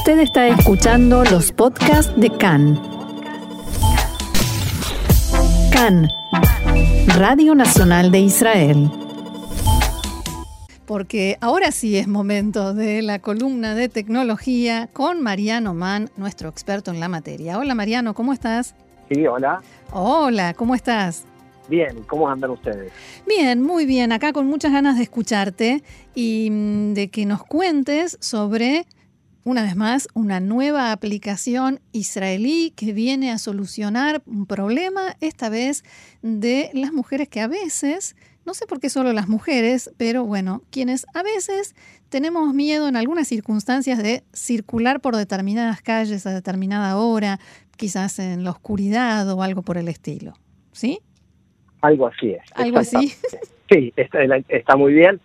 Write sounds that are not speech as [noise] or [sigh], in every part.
Usted está escuchando los podcasts de CAN. CAN, Radio Nacional de Israel. Porque ahora sí es momento de la columna de tecnología con Mariano Mann, nuestro experto en la materia. Hola Mariano, ¿cómo estás? Sí, hola. Hola, ¿cómo estás? Bien, ¿cómo andan ustedes? Bien, muy bien. Acá con muchas ganas de escucharte y mm, de que nos cuentes sobre, una vez más, una nueva aplicación israelí que viene a solucionar un problema, esta vez de las mujeres que a veces, no sé por qué solo las mujeres, pero bueno, quienes a veces tenemos miedo en algunas circunstancias de circular por determinadas calles a determinada hora, quizás en la oscuridad o algo por el estilo. ¿Sí? Algo así es. Algo así. Sí, está, está muy bien.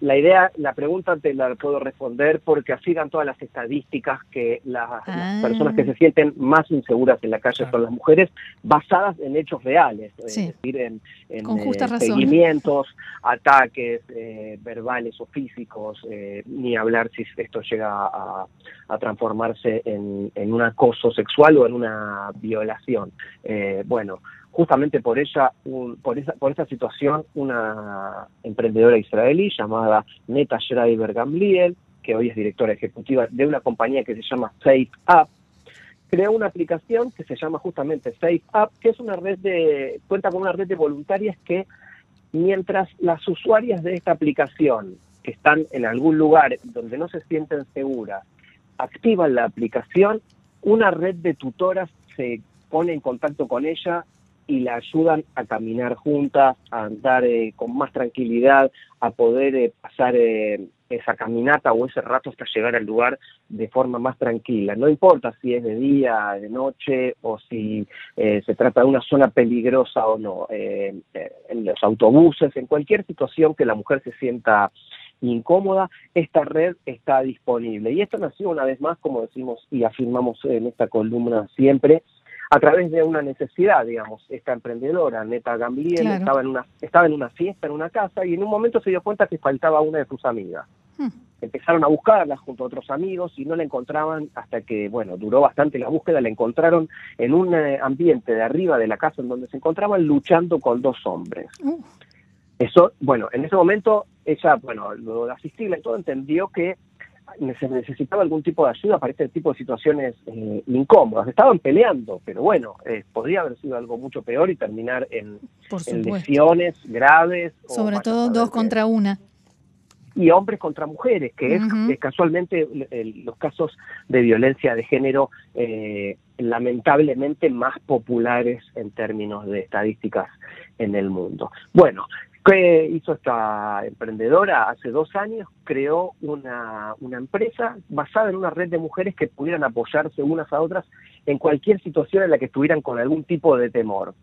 La idea, la pregunta te la puedo responder porque así dan todas las estadísticas que las, Ah. personas que se sienten más inseguras en la calle son las mujeres, basadas en hechos reales, Sí. es decir, en, en, Con justa eh, razón. seguimientos, ataques eh, verbales o físicos, eh, ni hablar si esto llega a, a transformarse en, en un acoso sexual o en una violación. Eh, bueno, justamente por ella, por esa, por esa situación, una emprendedora israelí llamada Neta Schreiber Gamliel, que hoy es directora ejecutiva de una compañía que se llama Safe Up, creó una aplicación que se llama justamente Safe Up, que es una red de, cuenta con una red de voluntarias que mientras las usuarias de esta aplicación que están en algún lugar donde no se sienten seguras, activan la aplicación, una red de tutoras se pone en contacto con ella y la ayudan a caminar juntas, a andar eh, con más tranquilidad, a poder eh, pasar eh, esa caminata o ese rato hasta llegar al lugar de forma más tranquila. No importa si es de día, de noche o si eh, se trata de una zona peligrosa o no. Eh, eh, en los autobuses, en cualquier situación que la mujer se sienta incómoda, esta red está disponible. Y esto nació una vez más, como decimos y afirmamos en esta columna siempre, a través de una necesidad, digamos, esta emprendedora, Neta Gamliel, Claro. estaba, en una, estaba en una fiesta, en una casa, y en un momento se dio cuenta que faltaba una de sus amigas. Hmm. Empezaron a buscarla junto a otros amigos y no la encontraban hasta que, bueno, duró bastante la búsqueda, la encontraron en un eh, ambiente de arriba de la casa en donde se encontraban luchando con dos hombres. Uh, Eso, bueno, en ese momento ella, bueno, luego de asistirla y todo, entendió que se necesitaba algún tipo de ayuda para este tipo de situaciones eh, incómodas. Estaban peleando, pero bueno, eh, podría haber sido algo mucho peor y terminar en, lesiones graves. Sobre todo dos contra una. Y hombres contra mujeres, que es casualmente los casos de violencia de género eh, lamentablemente más populares en términos de estadísticas en el mundo. Bueno, ¿qué hizo esta emprendedora? Hace dos años creó una, una empresa basada en una red de mujeres que pudieran apoyarse unas a otras en cualquier situación en la que estuvieran con algún tipo de temor.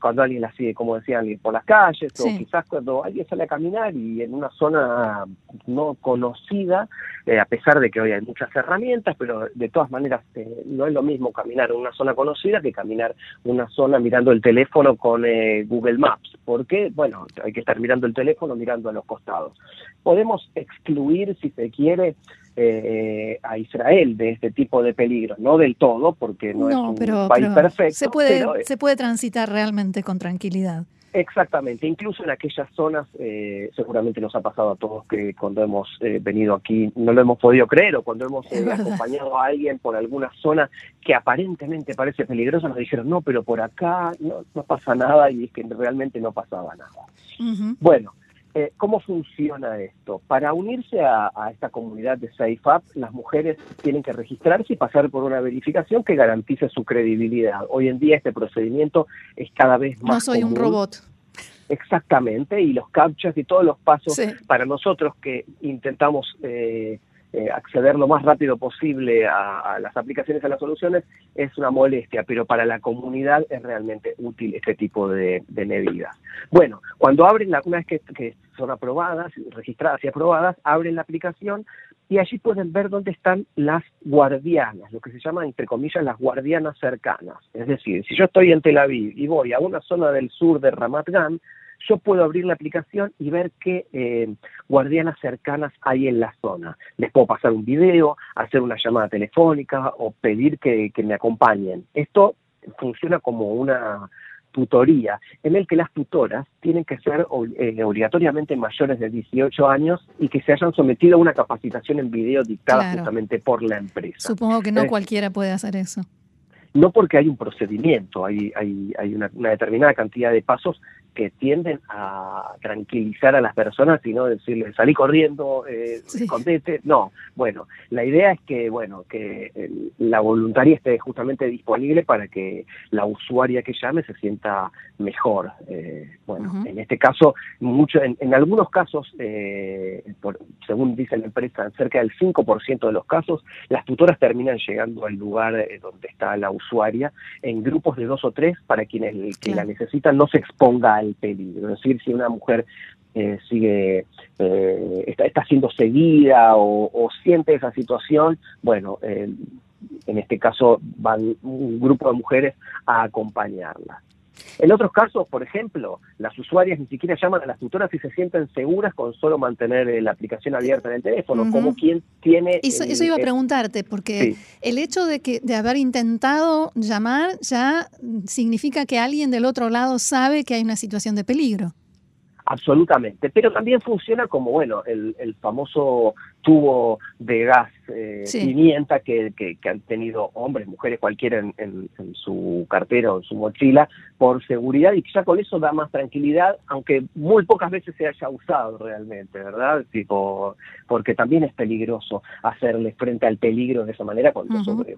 Cuando alguien la sigue, como decía alguien, por las calles, Sí. o quizás cuando alguien sale a caminar y en una zona no conocida, eh, a pesar de que hoy hay muchas herramientas, pero de todas maneras eh, no es lo mismo caminar en una zona conocida que caminar en una zona mirando el teléfono con eh, Google Maps. porque Bueno, hay que estar mirando el teléfono, mirando a los costados. Podemos excluir, si se quiere, eh, a Israel de este tipo de peligros, no del todo, porque no, es No, un pero, país pero perfecto. se, puede, pero, se puede transitar realmente con tranquilidad. Exactamente, incluso en aquellas zonas, eh, seguramente nos ha pasado a todos que cuando hemos eh, venido aquí no lo hemos podido creer o cuando hemos [laughs] Es eh, acompañado a alguien por alguna zona que aparentemente parece peligrosa, nos dijeron, no, pero por acá no, no pasa nada y es que realmente no pasaba nada. Bueno, eh, ¿cómo funciona esto? Para unirse a, a esta comunidad de SafeUp, las mujeres tienen que registrarse y pasar por una verificación que garantice su credibilidad. Hoy en día este procedimiento es cada vez más No soy un robot. Exactamente, y los captchas y todos los pasos Sí. para nosotros que intentamos eh, eh, acceder lo más rápido posible a, las aplicaciones, a las soluciones, es una molestia, pero para la comunidad es realmente útil este tipo de, de medidas. Bueno, cuando abren, la, una vez que, que son aprobadas, registradas y aprobadas, abren la aplicación y allí pueden ver dónde están las guardianas, lo que se llama, entre comillas, las guardianas cercanas. Es decir, si yo estoy en Tel Aviv y voy a una zona del sur de Ramat Gan, yo puedo abrir la aplicación y ver qué eh, guardianas cercanas hay en la zona. Les puedo pasar un video, hacer una llamada telefónica o pedir que, me acompañen. Esto funciona como una tutoría, en el que las tutoras tienen que ser eh, obligatoriamente mayores de 18 años y que se hayan sometido a una capacitación en video dictada justamente por la empresa. Supongo que no eh, cualquiera puede hacer eso no porque hay un procedimiento, hay, hay, hay una, determinada cantidad de pasos que tienden a tranquilizar a las personas y no decirles salí corriendo, eh, No, bueno, la idea es que, bueno, que la voluntaria esté justamente disponible para que la usuaria que llame se sienta mejor. Eh, bueno, en este caso, mucho, en, algunos casos, eh, según dice la empresa, cerca del 5% de los casos, las tutoras terminan llegando al lugar eh, donde está la usuaria en grupos de dos o tres para quienes que la necesitan no se exponga peligro. Es decir, si una mujer eh, sigue, eh, está, siendo seguida o, siente esa situación, bueno, eh, en este caso van un grupo de mujeres a acompañarla. En otros casos, por ejemplo, las usuarias ni siquiera llaman a las tutoras y se sienten seguras con solo mantener la aplicación abierta en el teléfono, como quien tiene... Eso, iba a preguntarte, porque el hecho de, que, de haber intentado llamar ya significa que alguien del otro lado sabe que hay una situación de peligro. Absolutamente, pero también funciona como, bueno, el, el famoso tubo de gas eh, pimienta que, que, han tenido hombres, mujeres, cualquiera en, en, su cartera o en su mochila por seguridad y que ya con eso da más tranquilidad, aunque muy pocas veces se haya usado realmente, ¿verdad? Tipo, porque también es peligroso hacerle frente al peligro de esa manera cuando sobre,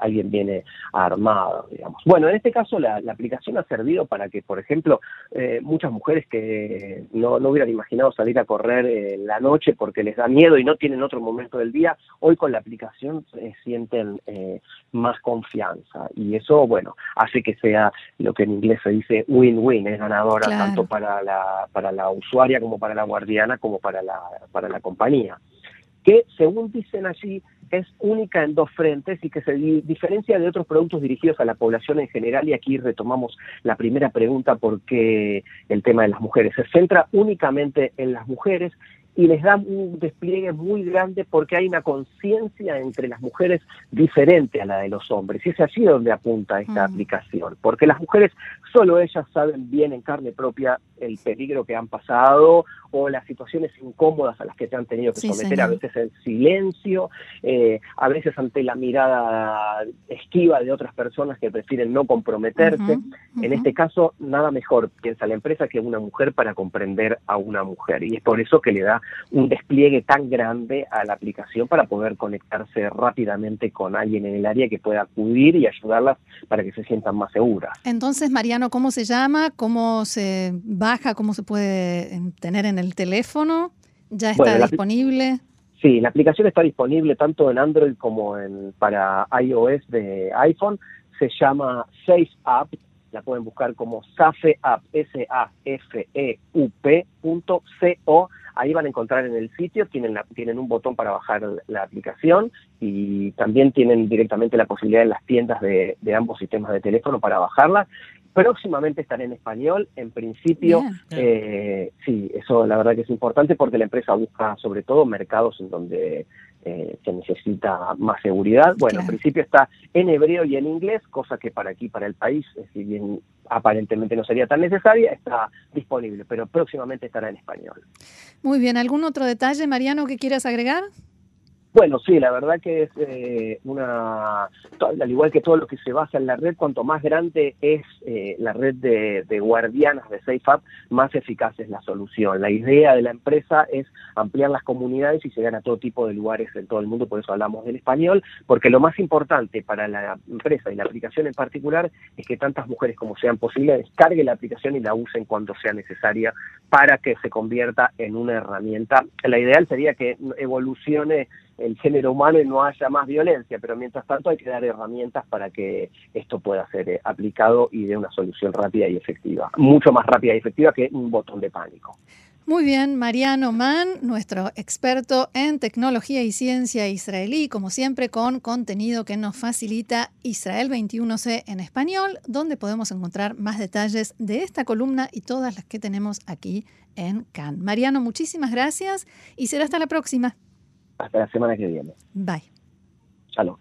alguien viene armado, digamos. Bueno, en este caso la, aplicación ha servido para que, por ejemplo, eh, muchas mujeres que no, no hubieran imaginado salir a correr en la noche porque les da miedo y no tienen otro momento del día, hoy con la aplicación eh, sienten eh, más confianza. Y eso, bueno, hace que sea lo que en inglés se dice win-win, es ganadora tanto para la, para la usuaria como para la guardiana como para la, para la compañía. Que según dicen allí es única en dos frentes y que se diferencia de otros productos dirigidos a la población en general. Y aquí retomamos la primera pregunta porque el tema de las mujeres se centra únicamente en las mujeres y les da un despliegue muy grande porque hay una conciencia entre las mujeres diferente a la de los hombres. Y es allí donde apunta esta mm. aplicación, porque las mujeres solo ellas saben bien en carne propia el peligro que han pasado o las situaciones incómodas a las que se han tenido que someter, a veces en silencio, eh, a veces ante la mirada esquiva de otras personas que prefieren no comprometerse. En este caso, nada mejor, piensa la empresa, que una mujer para comprender a una mujer. Y es por eso que le da un despliegue tan grande a la aplicación para poder conectarse rápidamente con alguien en el área que pueda acudir y ayudarlas para que se sientan más seguras. Entonces, Mariano, ¿cómo se llama? ¿Cómo se baja? ¿Cómo se puede eh, tener en el teléfono? ¿Ya está disponible? Sí, la aplicación está disponible tanto en Android como en para iOS de iPhone. Se llama Safe App, la pueden buscar como Safe App, S-A-F-E-U-P.co Ahí van a encontrar en el sitio, tienen, tienen un botón para bajar la aplicación y también tienen directamente la posibilidad en las tiendas de, ambos sistemas de teléfono para bajarla. Próximamente estará en español, en principio, eh, sí, eso la verdad que es importante porque la empresa busca sobre todo mercados en donde eh, se necesita más seguridad. Bueno, en principio está en hebreo y en inglés, cosa que para aquí, para el país, si bien aparentemente no sería tan necesaria, está disponible, pero próximamente estará en español. Muy bien, ¿algún otro detalle, Mariano, que quieras agregar? Bueno, sí, la verdad que es eh, una, al igual que todo lo que se basa en la red, cuanto más grande es eh, la red de, guardianas de SafeUp, más eficaz es la solución. La idea de la empresa es ampliar las comunidades y llegar a todo tipo de lugares en todo el mundo, por eso hablamos del español, porque lo más importante para la empresa y la aplicación en particular es que tantas mujeres como sean posibles descarguen la aplicación y la usen cuando sea necesaria para que se convierta en una herramienta. La ideal sería que evolucione el género humano y no haya más violencia, pero mientras tanto hay que dar herramientas para que esto pueda ser eh, aplicado y de una solución rápida y efectiva, mucho más rápida y efectiva que un botón de pánico. Muy bien, Mariano Mann, nuestro experto en tecnología y ciencia israelí, como siempre con contenido que nos facilita Israel 21C en español, donde podemos encontrar más detalles de esta columna y todas las que tenemos aquí en Cannes. Mariano, muchísimas gracias y será hasta la próxima. Hasta la semana que viene. Bye. Salud.